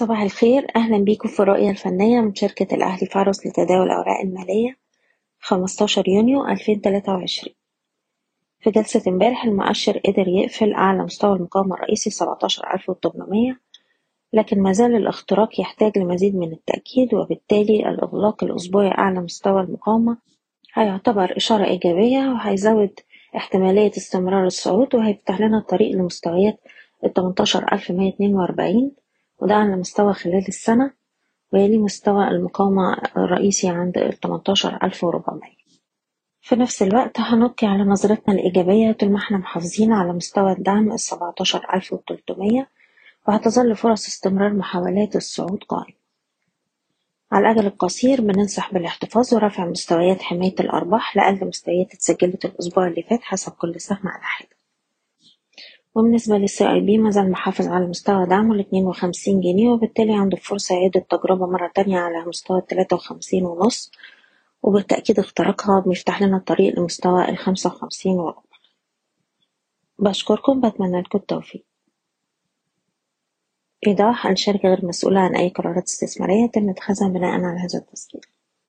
صباح الخير. أهلا بيكم في الرؤية الفنية من شركة الأهلي فارس لتداول الأوراق المالية 15 يونيو 2023 في جلسة امبارح المؤشر قدر يقفل أعلى مستوى المقاومة الرئيسي 17800 لكن ما زال الاختراق يحتاج لمزيد من التأكيد وبالتالي الإغلاق الأسبوعي أعلى مستوى المقاومة هيعتبر إشارة إيجابية وهيزود احتمالية استمرار الصعود وهيفتح لنا الطريق لمستويات ال 18142 وده على مستوى خلال السنة ويلي مستوى المقاومة الرئيسي عند ال 18400 في نفس الوقت هنبقي على نظرتنا الإيجابية طول ما إحنا محافظين على مستوى الدعم ال 17300 وهتظل فرص استمرار محاولات الصعود قائمة. على الأجل القصير بننصح بالاحتفاظ ورفع مستويات حماية الأرباح لأقل مستويات اتسجلت الأسبوع اللي فات حسب كل سهم على حدة. وبالنسبة للسي اي بي مازال محافظ على مستوى دعمه الاتنين وخمسين جنيه وبالتالي عنده فرصة يعيد التجربة مرة تانية على مستوى التلاتة وخمسين ونص وبالتأكيد اختراقها بيفتح لنا الطريق لمستوى الخمسة وخمسين وربع بشكركم بتمنى لكم التوفيق. إيضاح الشركة غير مسؤولة عن أي قرارات استثمارية تم اتخاذها بناء على هذا التسجيل